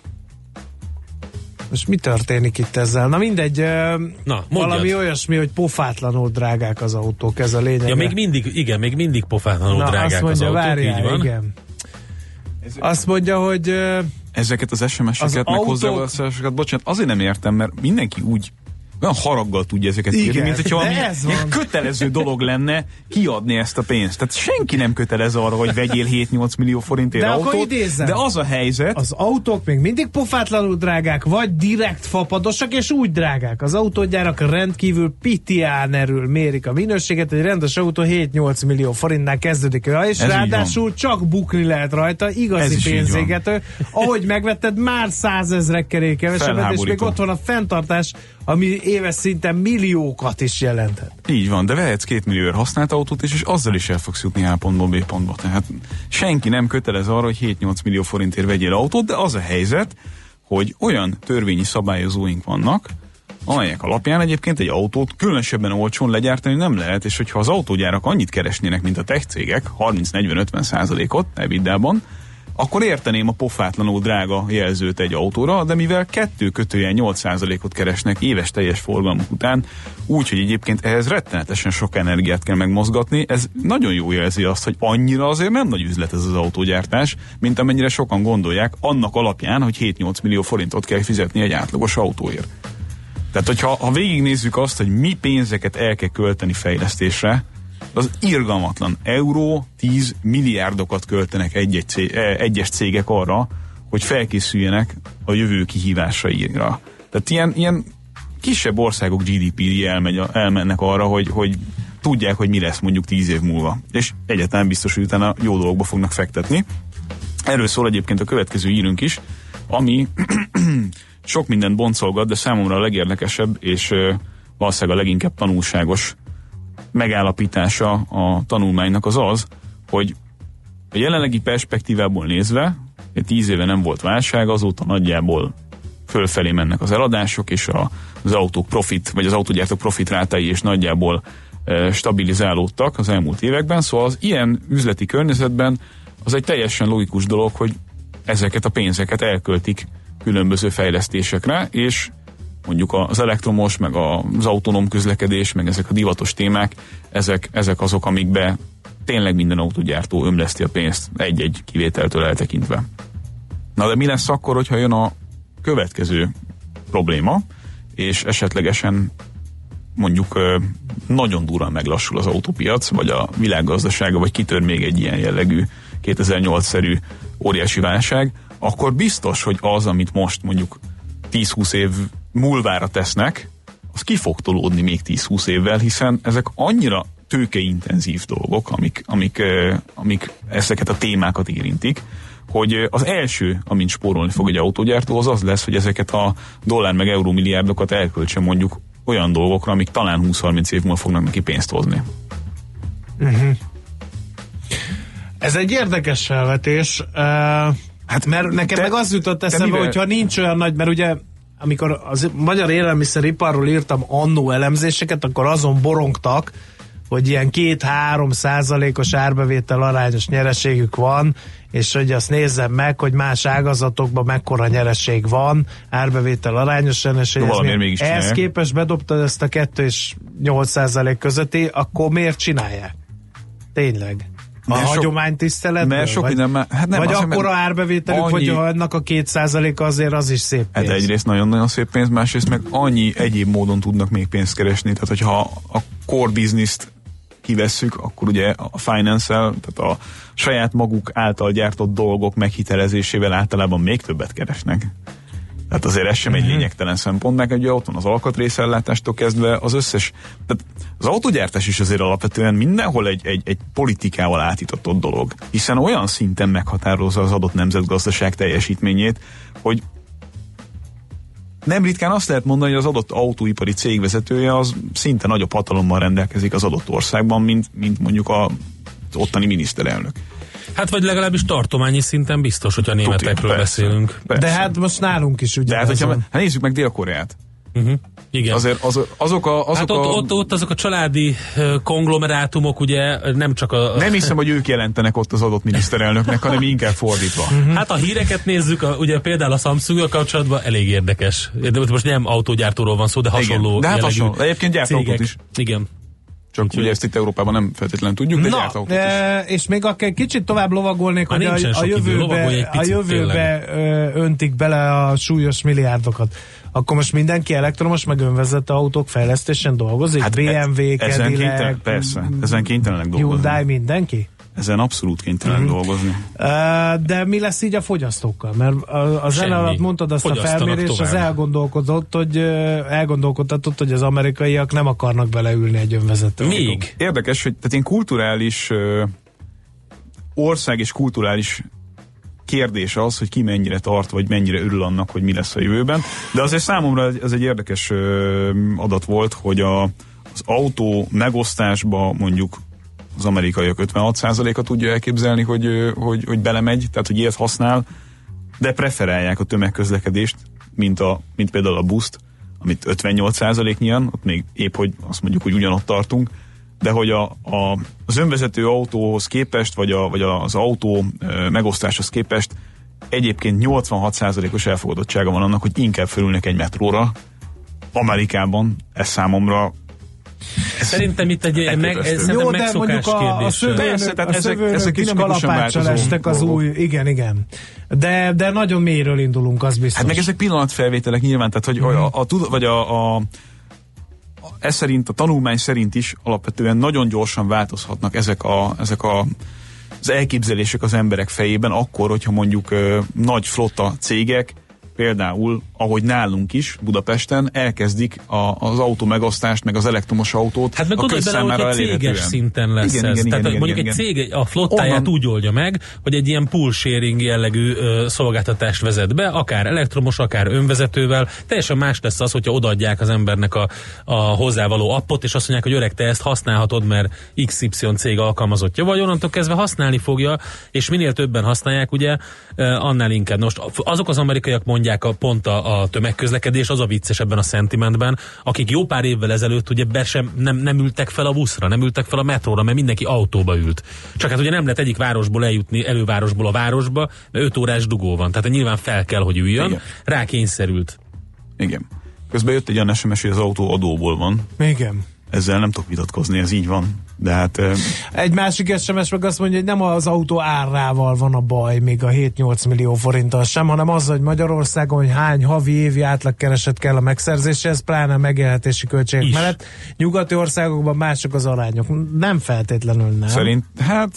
Most mi történik itt ezzel? Na mindegy, Na, mondjad. valami olyasmi, hogy pofátlanul drágák az autók, ez a lényeg. Ja, még mindig, igen, még mindig pofátlanul Na, drágák azt mondja, az autók, várjál, így van. igen. Azt mondja, hogy Ezeket az Az SMS-eket, meg autók- hozzávallásokat, bocsánat, azért nem értem, mert mindenki úgy olyan haraggal tudja ezeket Igen, írni, mint hogyha valami *laughs* kötelező dolog lenne kiadni ezt a pénzt. Tehát senki nem kötelez arra, hogy vegyél 7-8 millió forintért De akkor autót, idézzem. de az a helyzet, az autók még mindig pofátlanul drágák, vagy direkt fapadosak, és úgy drágák. Az autógyárak rendkívül pitiánerül mérik a minőséget, egy rendes autó 7-8 millió forintnál kezdődik el, és Ez ráadásul csak bukni lehet rajta, igazi pénzégető. Ahogy megvetted, már százezrekkel kevesebbet, és még ott van a fenntartás, ami éves szinten milliókat is jelenthet. így van, de vehetsz két millióért használt autót, és, és azzal is el fogsz jutni A pontból B pontba. Tehát senki nem kötelez arra, hogy 7-8 millió forintért vegyél autót, de az a helyzet, hogy olyan törvényi szabályozóink vannak, amelyek alapján egyébként egy autót különösebben olcsón legyártani nem lehet, és hogyha az autógyárak annyit keresnének, mint a tech cégek, 30-40-50 százalékot ebidában, akkor érteném a pofátlanul drága jelzőt egy autóra, de mivel kettő kötően 8 százalékot keresnek éves teljes forgalmuk után, úgyhogy egyébként ehhez rettenetesen sok energiát kell megmozgatni, ez nagyon jó jelzi azt, hogy annyira azért nem nagy üzlet ez az autógyártás, mint amennyire sokan gondolják, annak alapján, hogy 7-8 millió forintot kell fizetni egy átlagos autóért. Tehát, hogyha ha végignézzük azt, hogy mi pénzeket el kell költeni fejlesztésre, az irgalmatlan. Euró 10 milliárdokat költenek egy-egy cég, eh, egyes cégek arra, hogy felkészüljenek a jövő kihívásaira. Tehát ilyen, ilyen kisebb országok GDP-je elmegy, elmennek arra, hogy, hogy tudják, hogy mi lesz mondjuk tíz év múlva. És egyáltalán biztos, hogy utána jó dolgokba fognak fektetni. Erről szól egyébként a következő írünk is, ami *clears throat* sok mindent boncolgat, de számomra a legérdekesebb és valószínűleg a leginkább tanulságos megállapítása a tanulmánynak az az, hogy a jelenlegi perspektívából nézve, egy tíz éve nem volt válság, azóta nagyjából fölfelé mennek az eladások, és a, az autók profit, vagy az autógyártók profit rátái is nagyjából e, stabilizálódtak az elmúlt években, szóval az ilyen üzleti környezetben az egy teljesen logikus dolog, hogy ezeket a pénzeket elköltik különböző fejlesztésekre, és mondjuk az elektromos, meg az autonóm közlekedés, meg ezek a divatos témák, ezek, ezek azok, amikbe tényleg minden autógyártó ömleszti a pénzt egy-egy kivételtől eltekintve. Na de mi lesz akkor, hogyha jön a következő probléma, és esetlegesen mondjuk nagyon durran meglassul az autópiac, vagy a világgazdasága, vagy kitör még egy ilyen jellegű 2008-szerű óriási válság, akkor biztos, hogy az, amit most mondjuk 10-20 év múlvára tesznek, az ki fog tolódni még 10-20 évvel, hiszen ezek annyira tőkeintenzív dolgok, amik, amik, amik ezeket a témákat érintik, hogy az első, amint spórolni fog egy autógyártó, az az lesz, hogy ezeket a dollár meg euró milliárdokat elköltse mondjuk olyan dolgokra, amik talán 20-30 év múlva fognak neki pénzt hozni. Ez egy érdekes felvetés, uh, hát mert nekem te- meg az jutott eszembe, mivel- hogyha nincs olyan nagy, mert ugye amikor az magyar élelmiszeriparról írtam annó elemzéseket, akkor azon borongtak, hogy ilyen 2-3 százalékos árbevétel arányos nyereségük van, és hogy azt nézzem meg, hogy más ágazatokban mekkora nyereség van, árbevétel arányosan, és hogy ez mégis ehhez képest bedobtad ezt a 2 és 8 százalék közötti, akkor miért csinálják? Tényleg. A Mert sok- hagyomány tiszteletből? mert sok vagy, minden már- hát nem, vagy mert akkora árbevételük, annyi- hogy ha ennek a két százaléka azért az is szép Hát pénz. egyrészt nagyon-nagyon szép pénz, másrészt meg annyi egyéb módon tudnak még pénzt keresni. Tehát, hogyha a core business-t kivesszük, akkor ugye a finance tehát a saját maguk által gyártott dolgok meghitelezésével általában még többet keresnek. Tehát azért ez sem Mhm. egy lényegtelen szempont, meg ugye ott van az alkatrészellátástól kezdve az összes, tehát az autogyártás is azért alapvetően mindenhol egy, egy, egy politikával átítatott dolog, hiszen olyan szinten meghatározza az adott nemzetgazdaság teljesítményét, hogy nem ritkán azt lehet mondani, hogy az adott autóipari cég vezetője az szinte nagyobb hatalommal rendelkezik az adott országban, mint, mint mondjuk a, az ottani miniszterelnök. Hát vagy legalábbis tartományi szinten biztos, hogyha németekről persze. beszélünk. Persze. De hát most nálunk is ugye. De hát, hogyha, hát nézzük meg Dél-Koreát. Igen. Azért az, azok a... Azok hát ott, a ott, ott azok a családi konglomerátumok ugye nem csak a... nem hiszem, hogy ők jelentenek ott az adott miniszterelnöknek, hanem inkább fordítva. Hát a híreket nézzük, a, ugye például a samsung kapcsolatban elég érdekes. De most nem autógyártóról van szó, de hasonló Igen, de hát hasonló. Egyébként gyárt cégek. autót is. Igen. Csak ugye ezt itt Európában nem feltétlenül tudjuk, de Na, autót is. e, és még akár kicsit tovább lovagolnék, Már hogy a, a idő, jövőbe, lovagolj egy a picit, jövőbe öntik bele a súlyos milliárdokat. Akkor most mindenki elektromos, meg önvezető autók fejlesztésen dolgozik? Hát BMW, ezen Cadillac, kénytelen, persze, ezen kénytelenek dolgozni. Hyundai, mindenki? Ezen abszolút kénytelenek Mhm. dolgozni. De mi lesz így a fogyasztókkal? Mert a- a zene alatt mondtad azt a Fogyasztanak felmérés, az elgondolkodott, hogy elgondolkodtatott, hogy az amerikaiak nem akarnak beleülni egy önvezető. Még. Érdekes, hogy tehát én kulturális ország és kulturális kérdés az, hogy ki mennyire tart, vagy mennyire örül annak, hogy mi lesz a jövőben. De azért számomra ez egy érdekes adat volt, hogy a, az autó megosztásba mondjuk az amerikaiak 56%-a tudja elképzelni, hogy, hogy, hogy belemegy, tehát hogy ilyet használ, de preferálják a tömegközlekedést, mint, a, mint például a buszt, amit 58% nyilván, ott még épp, hogy azt mondjuk, hogy ugyanott tartunk, de hogy a, a, az önvezető autóhoz képest, vagy, a, vagy az autó megosztáshoz képest egyébként 86%-os elfogadottsága van annak, hogy inkább fölülnek egy metróra. Amerikában ez számomra Szerintem itt egy meg, szerintem Jó, de mondjuk a, a szövőnök, Persze, tehát a ezek- ezek is kalapáccsal estek az új, igen, igen. De, de nagyon mélyről indulunk, az biztos. Hát meg ezek pillanatfelvételek nyilván, tehát hogy a, a, tud- vagy a, a, a ez szerint, a tanulmány szerint is alapvetően nagyon gyorsan változhatnak ezek a, ezek a az elképzelések az emberek fejében akkor, hogyha mondjuk ö, nagy flotta cégek például, ahogy nálunk is, Budapesten, elkezdik a, az autó megosztást, meg az elektromos autót Hát meg a bele, hogy egy céges elérhetően. szinten lesz Igen, ez. igen, Tehát igen, mondjuk igen, egy cég a flottáját Onnan- úgy oldja meg, hogy egy ilyen pool sharing jellegű ö, szolgáltatást vezet be, akár elektromos, akár önvezetővel. Teljesen más lesz az, hogyha odaadják az embernek a, a hozzávaló appot, és azt mondják, hogy öreg, te ezt használhatod, mert XY cég alkalmazottja vagy, onnantól kezdve használni fogja, és minél többen használják, ugye, annál inkább. Most azok az amerikaiak mondják a, pont a, a tömegközlekedés, az a vicces ebben a sentimentben, akik jó pár évvel ezelőtt ugye be sem, nem, nem ültek fel a buszra, nem ültek fel a metróra, mert mindenki autóba ült. Csak hát ugye nem lehet egyik városból eljutni elővárosból a városba, mert 5 órás dugó van. Tehát nyilván fel kell, hogy üljön. Igen. Rá kényszerült. Igen. Közben jött egy olyan SMS, hogy az autó adóból van. Igen. Ezzel nem tudok vitatkozni, ez így van. De hát Egy másik SMS meg azt mondja, hogy nem az autó árával van a baj, még a 7-8 millió forinttal sem, hanem az, hogy Magyarországon hogy hány havi évi átlagkereset kell a megszerzéshez, pláne a megélhetési költségek Is. mellett. Nyugati országokban mások az arányok. Nem feltétlenül nem. szerint, hát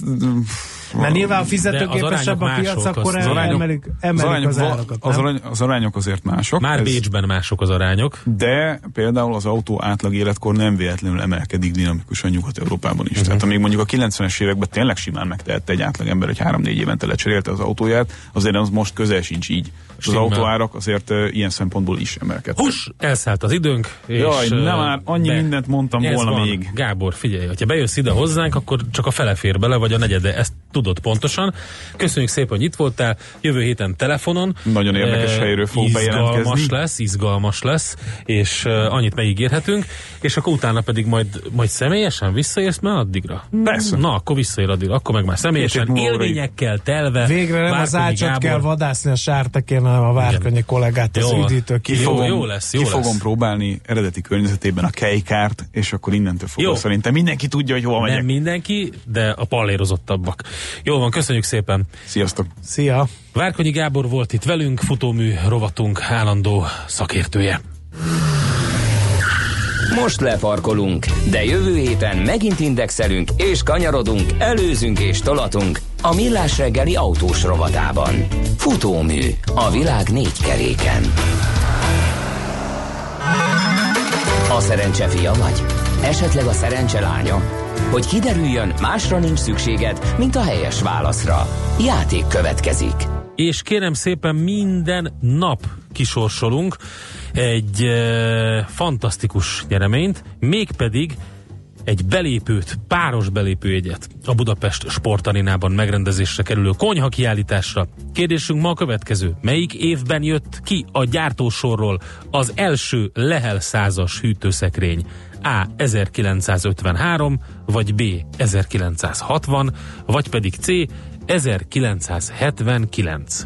Mert nyilván De fizetőképesebb az a piac, akkor az arányok, emelik, az, emelik arányok, az árakat. az, nem? arany, az arányok azért mások. Már ez- Bécsben mások az arányok. De például az autó átlag életkor nem véletlenül emelkedik dinamikusan Nyugat-Európában is. Uh-huh. Tehát amíg mondjuk a 90-es években tényleg simán megtehette egy átlag ember, hogy 3-4 évente lecserélte az autóját, azért az most közel sincs így. És az autóárak azért uh, ilyen szempontból is emelkedtek. Hús, elszállt az időnk. És, Jaj, nem már, annyi mindent mondtam volna van. még. Gábor, figyelj, ha bejössz ide hozzánk, akkor csak a fele fér bele, vagy a negyede, ezt tudod pontosan. Köszönjük szépen, hogy itt voltál. Jövő héten telefonon. Nagyon érdekes Eh, helyről Izgalmas bejelentkezni. lesz, izgalmas lesz, és uh, annyit megígérhetünk, és akkor utána pedig majd, majd személyesen visszaérsz már addigra? Persze. Na, akkor visszaér addigra, akkor meg már személyesen, élményekkel telve. Végre nem az ácsot Gábor. kell vadászni a sártekén, hanem a várkonyi kollégát az Jó. üdítő Ki fogom, jó lesz, jó ki lesz. fogom próbálni eredeti környezetében a kejkárt, és akkor innentől fogva Jó. szerintem mindenki tudja, hogy hova Nem megyek. mindenki, de a pallérozottabbak. Jó van, köszönjük szépen. Sziasztok! Szia! Várkonyi Gábor volt itt velünk, futómű rovatunk állandó szakértője. Most lefarkolunk, de jövő héten megint indexelünk és kanyarodunk, előzünk és tolatunk a Millás reggeli autós rovatában. Futómű a világ négy keréken. A szerencse fia vagy? Esetleg a szerencse lánya? Hogy kiderüljön, másra nincs szükséged, mint a helyes válaszra. Játék következik. És kérem szépen minden nap kisorsolunk egy e, fantasztikus nyereményt, mégpedig egy belépőt, páros belépőjegyet a Budapest Sportarénában megrendezésre kerülő konyha kiállításra. Kérdésünk ma a következő. Melyik évben jött ki a gyártósorról az első Lehel százas hűtőszekrény? A. 1953, vagy B. 1960, vagy pedig C. 1979.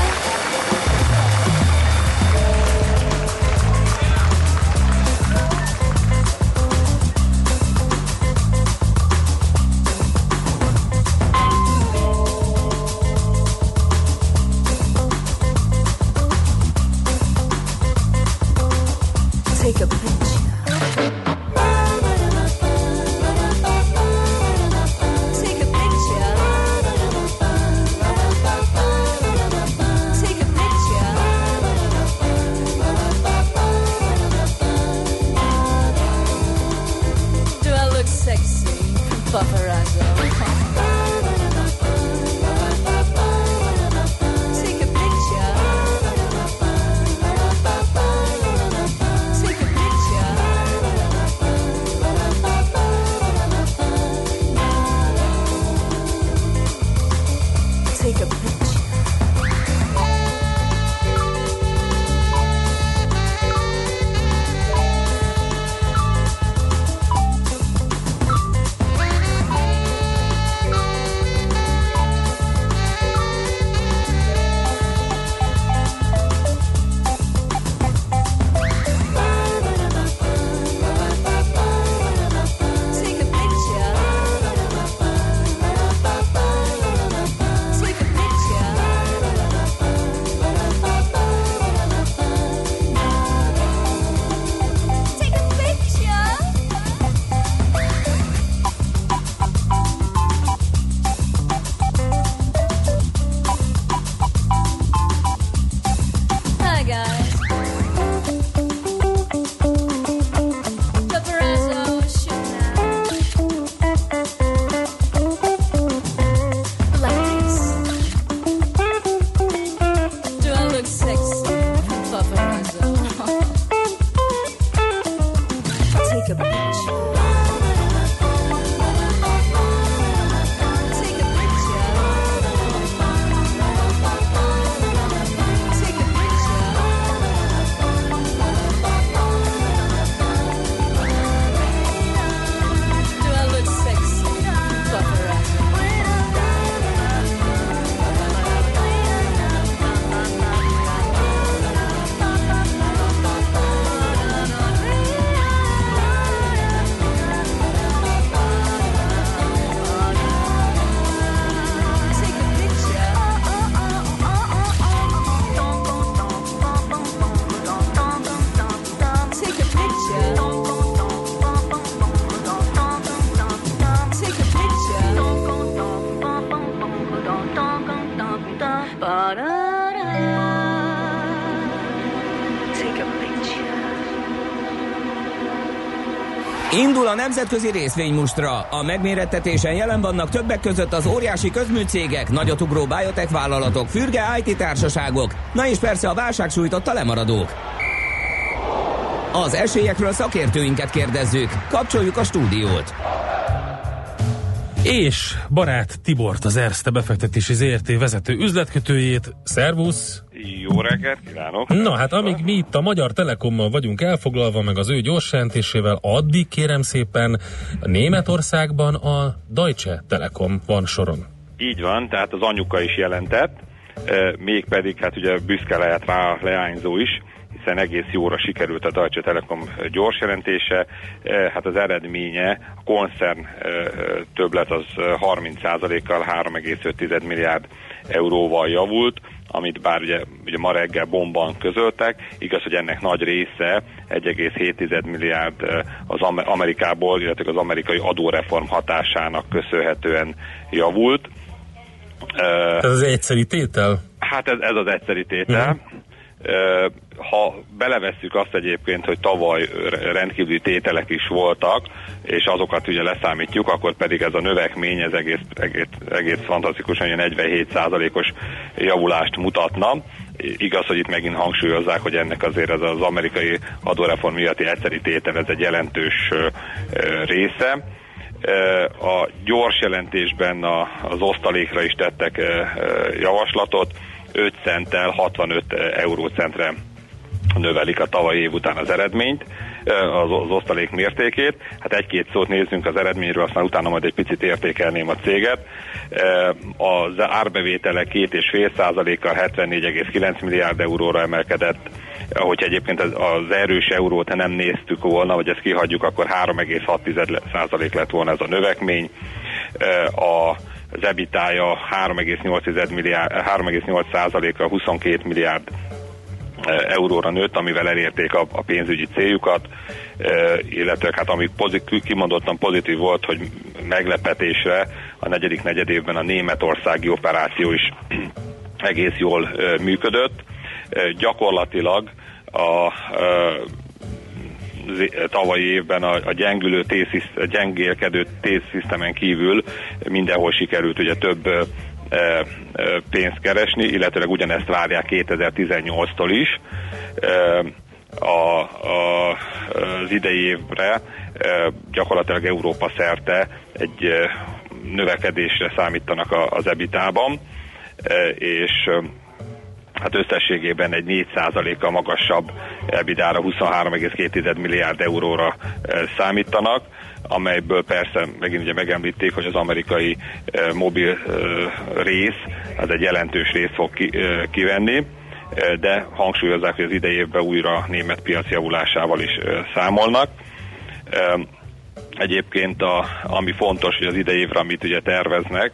Indul a nemzetközi részvénymustra. A megmérettetésen jelen vannak többek között az óriási közműcégek, nagyotugró biotech vállalatok, fürge IT társaságok, na és persze a válság sújtotta lemaradók. Az esélyekről szakértőinket kérdezzük, kapcsoljuk a stúdiót. És barát Tibort, az Erste befektetési ZRT vezető üzletkötőjét. Szervusz! Jó reggelt kívánok! Na hát amíg mi itt a Magyar Telekommal vagyunk elfoglalva, meg az ő gyors jelentésével, addig kérem szépen Németországban a Deutsche Telekom van soron. Így van, tehát az anyuka is jelentett, eh, mégpedig hát ugye büszke lehet rá a leányzó is, hiszen egész jóra sikerült a Deutsche Telekom gyors jelentése, Eh, hát az eredménye, a koncern eh, többlet az eh, 30%-kal 3,5 milliárd euróval javult, amit bár ugye, ugye ma reggel bomban közöltek, igaz, hogy ennek nagy része 1,7 milliárd eh, az Am- Amerikából, illetve az amerikai adóreform hatásának köszönhetően javult. Ez az egyszeri tétel? Hát ez, ez az egyszeri tétel. Ö, Ha belevesszük azt egyébként, hogy tavaly rendkívüli tételek is voltak, és azokat ugye leszámítjuk, akkor pedig ez a növekmény ez egész, egész, egész fantasztikusan ilyen 47%-os javulást mutatna. Igaz, hogy itt megint hangsúlyozzák, hogy ennek azért ez az amerikai adóreform miatti egyszeri tétel, ez egy jelentős része. A gyors jelentésben az osztalékra is tettek javaslatot, 5 centtel 65 eurócentre növelik a tavalyi év után az eredményt, ö, az, az osztalék mértékét. Hát egy-két szót nézzünk az eredményről, aztán utána majd egy picit értékelném a céget. Ö, Az árbevétele 2,5%-kal 74,9 milliárd euróra emelkedett, hogy egyébként az, erős eurót nem néztük volna, vagy ezt kihagyjuk, akkor 3,6% lett volna ez a növekmény. A az ebitája 3,8 milliárd, 3,8%-a 22 milliárd e, euróra nőtt, amivel elérték a, a pénzügyi céljukat, e, illetve hát ami pozitív, kimondottan pozitív volt, hogy meglepetésre a negyedik negyedévben a németországi operáció is *clears throat* egész jól működött. Gyakorlatilag a tavalyi évben a, a gyengülő T-szisz- a gyengélkedő T-szisztemen kívül mindenhol sikerült ugye több pénzt keresni, illetőleg ugyanezt várják 2018-tól is. A, a, az idei évre gyakorlatilag Európa szerte egy növekedésre számítanak az ebitában, és hát összességében egy 4%-kal magasabb ebidára 23,2 milliárd euróra eh, számítanak, amelyből persze megint ugye megemlíték, hogy az amerikai eh, mobil eh, rész, az egy jelentős részt fog ki, eh, kivenni, eh, de hangsúlyozzák, hogy az idei évben újra német piac javulásával is eh, számolnak. Egyébként a, ami fontos, hogy az idei évre, amit ugye terveznek,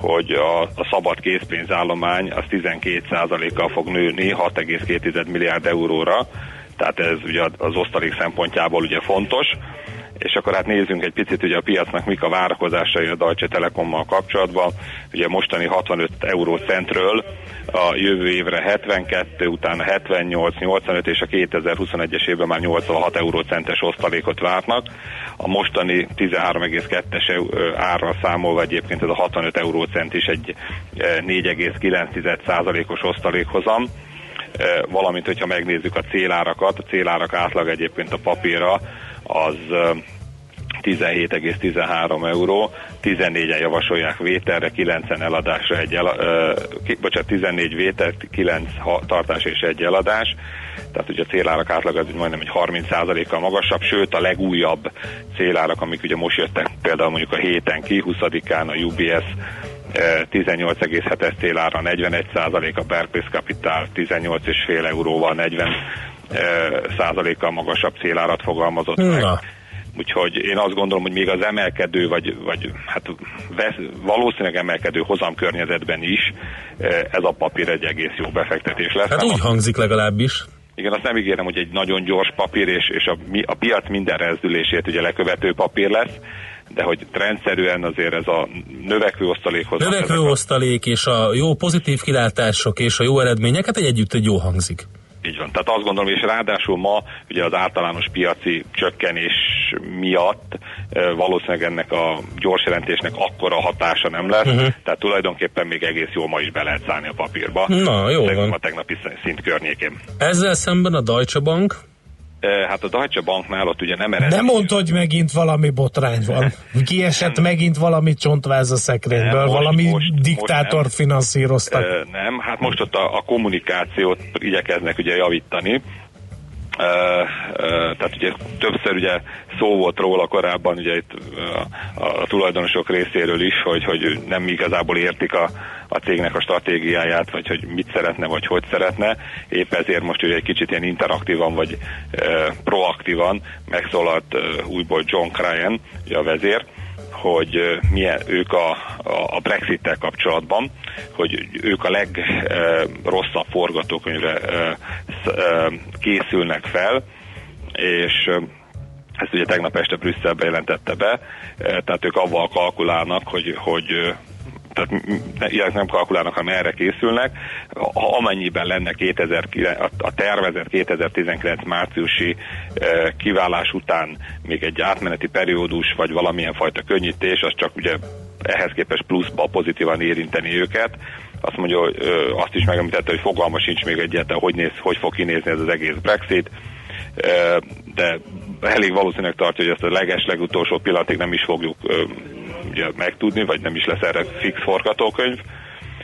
hogy a, a szabad készpénzállomány az 12%-kal fog nőni 6,2 milliárd euróra, tehát ez ugye az osztalék szempontjából ugye fontos. És akkor hát nézzünk egy picit ugye a piacnak mik a várakozásai a Deutsche Telekommal kapcsolatban. Ugye mostani 65 eurócentről a jövő évre 72, utána 78, 85 és a 2021-es évben már 86 eurócentes osztalékot várnak. A mostani 13,2-es eu- ö, árral számolva egyébként ez a 65 eurócent is egy eh, 4,9%-os osztalékhozam. Valamint hogyha megnézzük a célárakat, a célárak átlag egyébként a papírra az 17,13 euró, 14-en javasolják vételre, 9-en eladásra egy el, ö, ki, bocsánat, 14 vétel, 9 ha, tartás és egy eladás, tehát ugye a célárak átlag az majdnem egy 30%-kal magasabb, sőt a legújabb célárak, amik ugye most jöttek például mondjuk a héten ki, 20-án a UBS eh, 18,7-es célára 41% a Barclays Capital 18,5 euróval 40 eh, százalékkal magasabb célárat fogalmazott meg. Úgyhogy én azt gondolom, hogy még az emelkedő, vagy, vagy hát vesz, valószínűleg emelkedő hozam környezetben is eh, ez a papír egy egész jó befektetés lesz. Hát Nem úgy hangzik legalábbis. igen, azt nem ígérem, hogy egy nagyon gyors papír, és, és a, a piac minden rezdülését ugye lekövető papír lesz, de hogy rendszerűen azért ez a növekvő osztalékhoz... Növekvő osztalék és a jó pozitív kilátások és a jó eredmények, hát egy együtt egy jó hangzik. Így van. Tehát azt gondolom, és ráadásul ma ugye az általános piaci csökkenés miatt valószínűleg ennek a gyors jelentésnek akkora hatása nem lesz, uh-huh. tehát tulajdonképpen még egész jól ma is be lehet szállni a papírba. Na, jó van. a tegnapi szint környékén. Ezzel szemben a Deutsche Bank, Hát a Deutsche Banknál ott ugye nem ered. Nem mondd, hogy megint valami botrány van. Kiesett megint valami csontváz a szekrényből, Nem, valami most- diktátort most finanszíroztak. Ö, nem, hát most ott a, a kommunikációt igyekeznek ugye javítani. Tehát ugye többször ugye szó volt róla korábban ugye itt a, a tulajdonosok részéről is, hogy, hogy nem igazából értik a, a cégnek a stratégiáját, vagy hogy mit szeretne, vagy hogy szeretne. Épp ezért most ugye egy kicsit ilyen interaktívan, vagy ö, proaktívan megszólalt ö, újból John Cryan, ugye a vezér, hogy milyen ők a, a, Brexit-tel kapcsolatban, hogy ők a legrosszabb forgatókönyvre készülnek fel, és ezt ugye tegnap este Brüsszelbe jelentette be, tehát ők avval kalkulálnak, hogy, hogy tehát ilyenek nem kalkulálnak, hanem erre készülnek. Ha amennyiben lenne 2009, a- tervezett 2019 márciusi kiválás után még egy átmeneti periódus, vagy valamilyen fajta könnyítés, az csak ugye ehhez képest pluszba pozitívan érinteni őket. Azt mondja, azt is megemlítette, hogy fogalma sincs még egyáltalán, hogy, néz, hogy fog kinézni ez az egész Brexit, de elég valószínűleg tartja, hogy ezt a leges legutolsó pillanatig nem is fogjuk ugye, megtudni, vagy nem is lesz erre fix forgatókönyv.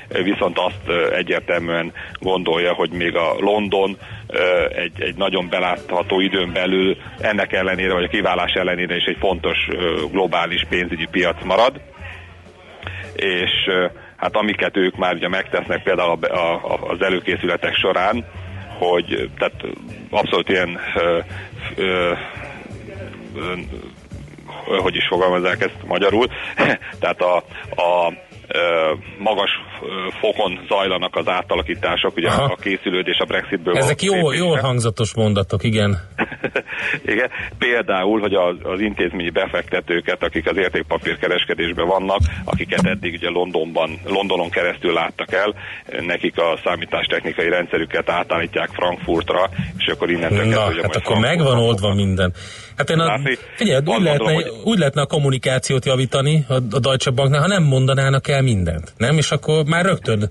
Viszont azt egyértelműen gondolja, hogy még a London egy, egy nagyon belátható időn belül ennek ellenére, vagy a kiválás ellenére is egy fontos globális pénzügyi piac marad és hát amiket ők már ugye megtesznek például a, a, az előkészületek során, hogy tehát abszolút ilyen ö, ö, ö, hogy is fogalmazzák ezt magyarul, *laughs* tehát a, a magas fokon zajlanak az átalakítások, ugye Aha. a készülődés a Brexitből. ezek jó, lépésre. jól hangzatos mondatok, igen. *laughs* Igen. Például, hogy az, az intézményi befektetőket, akik az értékpapírkereskedésben vannak, akiket eddig ugye Londonban, Londonon keresztül láttak el, nekik a számítástechnikai rendszerüket átállítják Frankfurtra, és akkor innentől Na, kezdve ugye hát akkor megvan oldva minden. Hát én a, Látni? figyelj, úgy lehetne, gondolom, hogy- úgy lehetne a kommunikációt javítani a, a Deutsche Banknál, ha nem mondanának el mindent, nem? És akkor már rögtön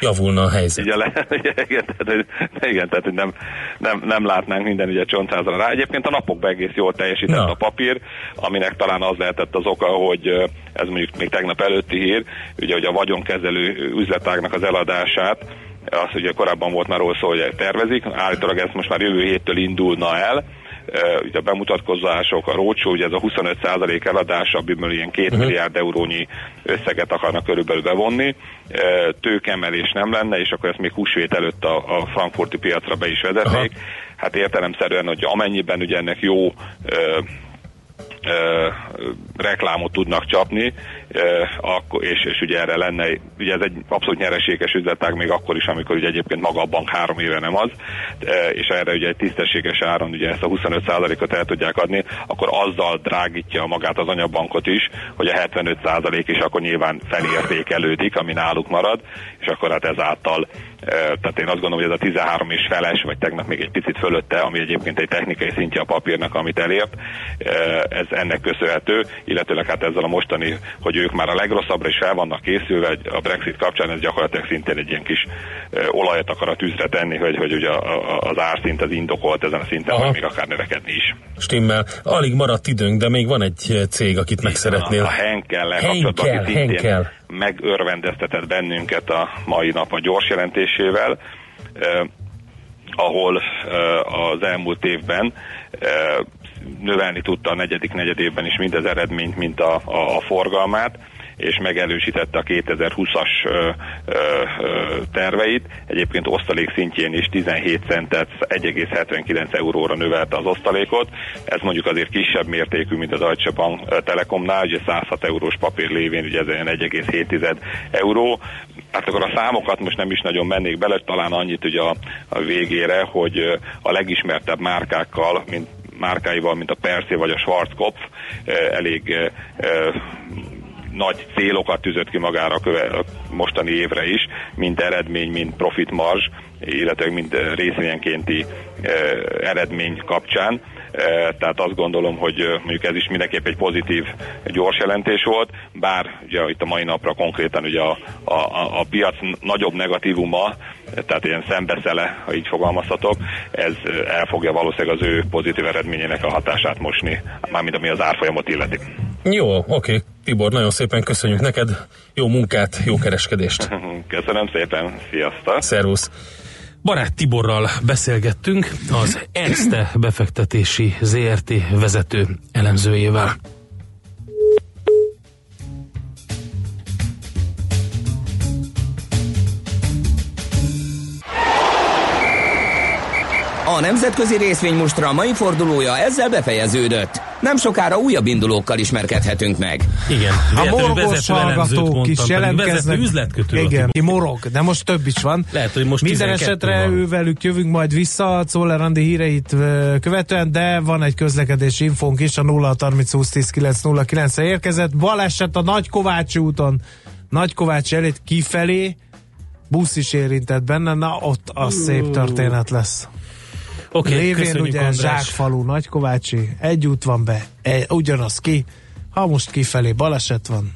javulna a helyzet. Ugye le, *laughs* igen, tehát, igen, tehát hogy nem, nem, nem látnánk minden ugye csontszázra rá. Egyébként a napokban egész jól teljesített Na. a papír, aminek talán az lehetett az oka, hogy ez mondjuk még tegnap előtti hír, ugye hogy a vagyonkezelő üzletágnak az eladását, az ugye korábban volt már róla szó, hogy tervezik, állítólag ez most már jövő héttől indulna el, ugye a bemutatkozások, a rócsó, ugye ez a 25% eladás, amiből ilyen 2 uh-huh. milliárd eurónyi összeget akarnak körülbelül bevonni. Tőkemelés nem lenne, és akkor ezt még húsvét előtt a, a frankfurti piacra be is vezetnék. Hát értelemszerűen, hogy amennyiben ugye ennek jó reklámot tudnak csapni, akkor, és, és ugye erre lenne, ugye ez egy abszolút nyereséges üzletág még akkor is, amikor ugye egyébként maga a bank három éve nem az, és erre ugye egy tisztességes áron ugye ezt a 25%-ot el tudják adni, akkor azzal drágítja magát az anyabankot is, hogy a 75% is akkor nyilván felértékelődik, ami náluk marad, és akkor hát ezáltal tehát én azt gondolom, hogy ez a 13 és feles, vagy tegnap még egy picit fölötte, ami egyébként egy technikai szintje a papírnak, amit elért, ez ennek köszönhető, illetőleg hát ezzel a mostani, hogy ők már a legrosszabbra is fel vannak készülve a Brexit kapcsán, ez gyakorlatilag szintén egy ilyen kis olajat akar a tűzre tenni, hogy, hogy ugye az árszint az indokolt ezen a szinten, Aha. vagy még akár növekedni is. Stimmel. Alig maradt időnk, de még van egy cég, akit meg szeretnél. A Henkel Henkel, szintén Henkel. Megörvendeztetett bennünket a mai nap a gyors jelentésével, eh, ahol eh, az elmúlt évben eh, növelni tudta a negyedik negyedében is mind az eredményt, mint a, a, a forgalmát, és megerősítette a 2020-as ö, ö, ö, terveit. Egyébként osztalék szintjén is 17 centet, 1,79 euróra növelte az osztalékot. Ez mondjuk azért kisebb mértékű, mint a Deutsche Bank Telekomnál, ugye 106 eurós papír lévén, ugye ez olyan 1,7 euró. Hát akkor a számokat most nem is nagyon mennék bele, talán annyit ugye a, a végére, hogy a legismertebb márkákkal, mint márkáival, mint a Persil vagy a Schwarzkopf, elég nagy célokat tűzött ki magára a mostani évre is, mint eredmény, mint profit marzs, illetve mint eh, részvényenkénti eh, eredmény kapcsán. Eh, Tehát azt gondolom, hogy mondjuk ez is mindenképp egy pozitív, gyors jelentés volt, bár ugye itt a mai napra konkrétan ugye a, a, a, piac nagyobb negatívuma, tehát ilyen szembeszele, ha így fogalmazhatok, ez el fogja valószínűleg az ő pozitív eredményének a hatását mosni, mármint ami az árfolyamot illeti. Jó, oké. Tibor, nagyon szépen köszönjük neked. Jó munkát, jó kereskedést. *laughs* Köszönöm szépen, sziasztok! Szervusz! Barát Tiborral beszélgettünk az Erste befektetési ZRT vezető elemzőjével. A nemzetközi részvénymustra mai fordulója ezzel befejeződött. Nem sokára újabb indulókkal ismerkedhetünk meg. Igen, A morgos hallgatók is jelentkeznek. Vezető üzletkötő. a Igen, ki morog, de most több is van. Lehet, hogy most Minden 12 esetre van. ővelük jövünk majd vissza a Czoller Andi híreit követően, de van egy közlekedési infónk is, a 0 30 20 10 9 re érkezett. Baleset a Nagykovácsi úton, Nagykovácsi előtt kifelé, busz is érintett benne, na ott az szép történet lesz. Oké, Lévén ugye András. Zsákfalu, Nagykovácsi, egy út van be, e, ugyanaz ki, ha most kifelé baleset van,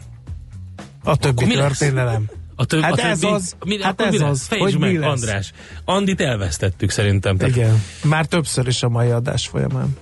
a többi lesz? történelem. A több, Hát a többi, ez az, mi, hát akkor ez mi az, Fejtsd hogy meg, mi lesz? András. Andit elvesztettük szerintem. Tehát Igen, már többször is a mai adás folyamán.